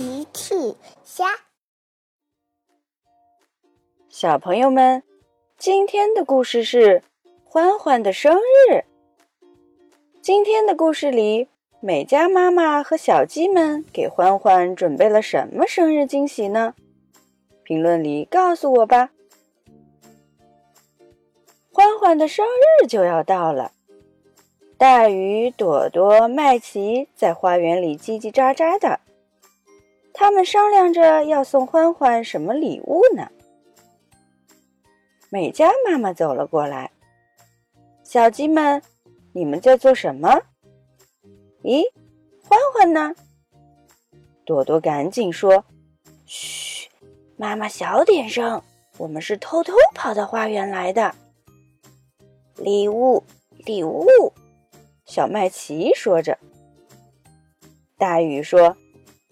奇趣虾，小朋友们，今天的故事是欢欢的生日。今天的故事里，美嘉妈妈和小鸡们给欢欢准备了什么生日惊喜呢？评论里告诉我吧。欢欢的生日就要到了，大鱼、朵朵、麦琪在花园里叽叽喳喳的。他们商量着要送欢欢什么礼物呢？美嘉妈妈走了过来，小鸡们，你们在做什么？咦，欢欢呢？朵朵赶紧说：“嘘，妈妈小点声，我们是偷偷跑到花园来的。”礼物，礼物，小麦琪说着。大雨说：“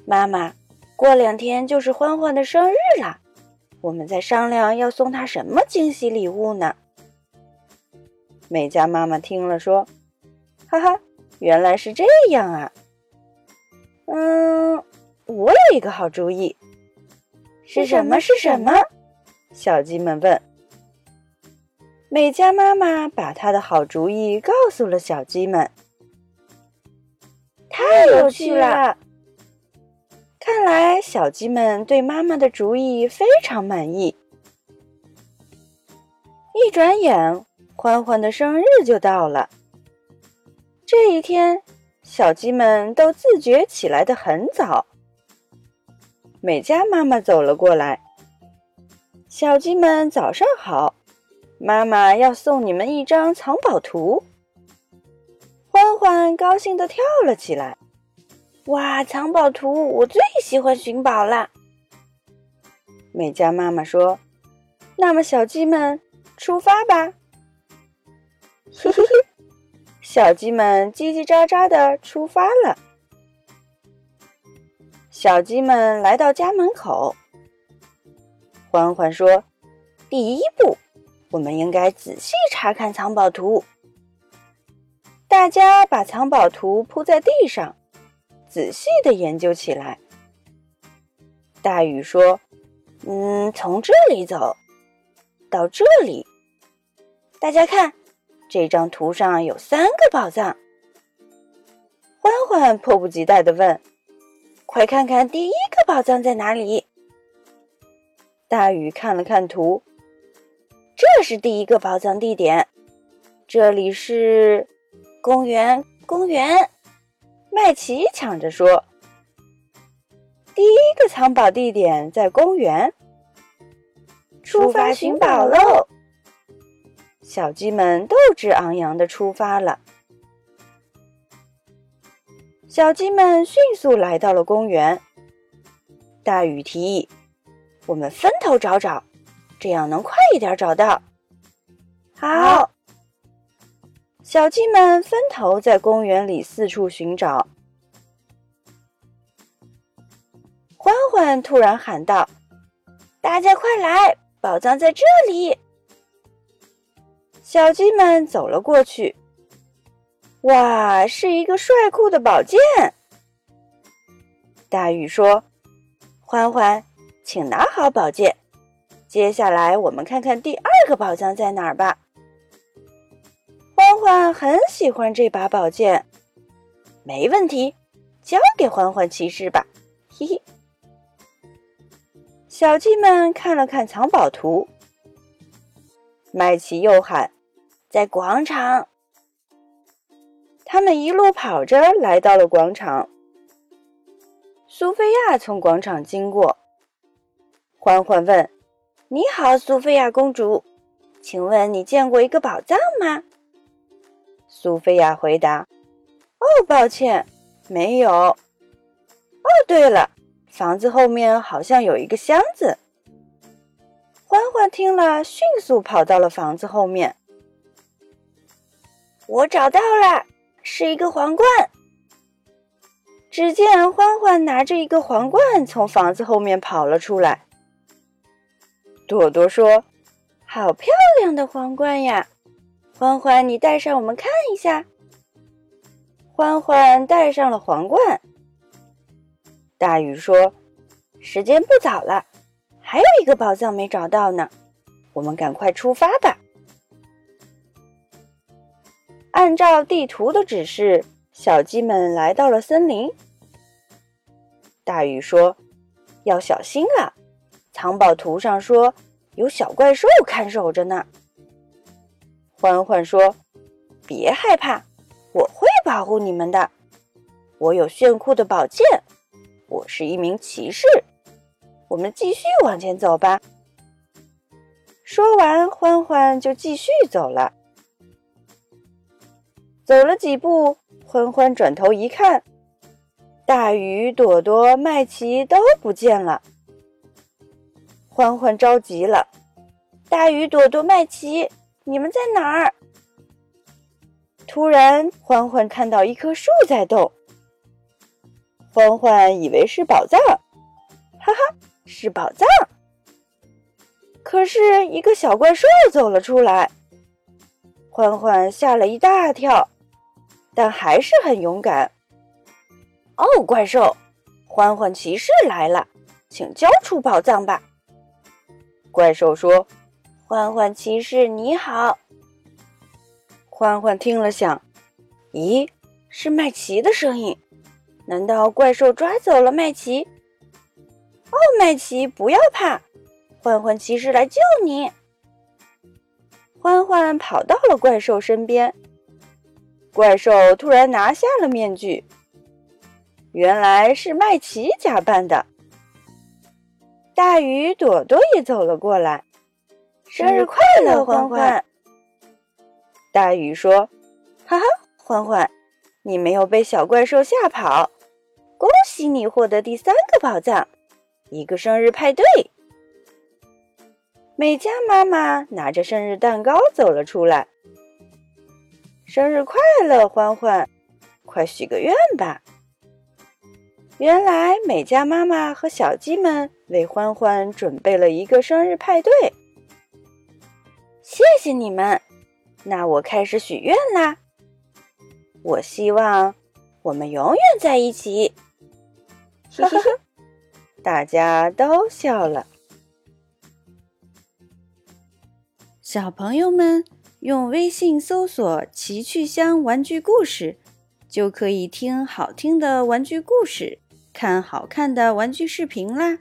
妈妈。”过两天就是欢欢的生日了，我们在商量要送他什么惊喜礼物呢？美嘉妈妈听了说：“哈哈，原来是这样啊！嗯，我有一个好主意。是什么？是什么？”小鸡们问。美嘉妈妈把她的好主意告诉了小鸡们。太有趣了！看来小鸡们对妈妈的主意非常满意。一转眼，欢欢的生日就到了。这一天，小鸡们都自觉起来的很早。美嘉妈妈走了过来：“小鸡们早上好，妈妈要送你们一张藏宝图。”欢欢高兴的跳了起来。哇，藏宝图！我最喜欢寻宝了。美嘉妈妈说：“那么，小鸡们出发吧！”嘿嘿嘿，小鸡们叽叽喳喳的出发了。小鸡们来到家门口，欢欢说：“第一步，我们应该仔细查看藏宝图。”大家把藏宝图铺在地上。仔细的研究起来。大雨说：“嗯，从这里走到这里，大家看，这张图上有三个宝藏。”欢欢迫不及待的问：“快看看第一个宝藏在哪里？”大雨看了看图，这是第一个宝藏地点，这里是公园，公园。麦琪抢着说：“第一个藏宝地点在公园，出发寻宝喽！”小鸡们斗志昂扬的出发了。小鸡们迅速来到了公园。大雨提议：“我们分头找找，这样能快一点找到。”好。小鸡们分头在公园里四处寻找。欢欢突然喊道：“大家快来，宝藏在这里！”小鸡们走了过去。哇，是一个帅酷的宝剑！大禹说：“欢欢，请拿好宝剑。接下来，我们看看第二个宝藏在哪儿吧。”欢欢很喜欢这把宝剑，没问题，交给欢欢骑士吧。嘿嘿。小鸡们看了看藏宝图，麦琪又喊：“在广场！”他们一路跑着来到了广场。苏菲亚从广场经过，欢欢问：“你好，苏菲亚公主，请问你见过一个宝藏吗？”苏菲亚回答：“哦，抱歉，没有。哦，对了，房子后面好像有一个箱子。”欢欢听了，迅速跑到了房子后面。我找到了，是一个皇冠。只见欢欢拿着一个皇冠从房子后面跑了出来。朵朵说：“好漂亮的皇冠呀！”欢欢，你戴上，我们看一下。欢欢戴上了皇冠。大禹说：“时间不早了，还有一个宝藏没找到呢，我们赶快出发吧。”按照地图的指示，小鸡们来到了森林。大禹说：“要小心啊！藏宝图上说有小怪兽看守着呢。”欢欢说：“别害怕，我会保护你们的。我有炫酷的宝剑，我是一名骑士。我们继续往前走吧。”说完，欢欢就继续走了。走了几步，欢欢转头一看，大鱼、朵朵、麦琪都不见了。欢欢着急了：“大鱼、朵朵、麦琪。”你们在哪儿？突然，欢欢看到一棵树在动。欢欢以为是宝藏，哈哈，是宝藏。可是，一个小怪兽走了出来，欢欢吓了一大跳，但还是很勇敢。哦，怪兽，欢欢骑士来了，请交出宝藏吧。怪兽说。欢欢骑士，你好。欢欢听了，想：咦，是麦琪的声音？难道怪兽抓走了麦琪？哦，麦琪，不要怕，欢欢骑士来救你。欢欢跑到了怪兽身边，怪兽突然拿下了面具，原来是麦琪假扮的。大鱼朵朵也走了过来。生日快乐，欢欢！大鱼说：“哈哈，欢欢，你没有被小怪兽吓跑，恭喜你获得第三个宝藏——一个生日派对。”美嘉妈妈拿着生日蛋糕走了出来。“生日快乐，欢欢！快许个愿吧！”原来美嘉妈妈和小鸡们为欢欢准备了一个生日派对。谢谢你们，那我开始许愿啦。我希望我们永远在一起。大家都笑了。小朋友们用微信搜索“奇趣箱玩具故事”，就可以听好听的玩具故事，看好看的玩具视频啦。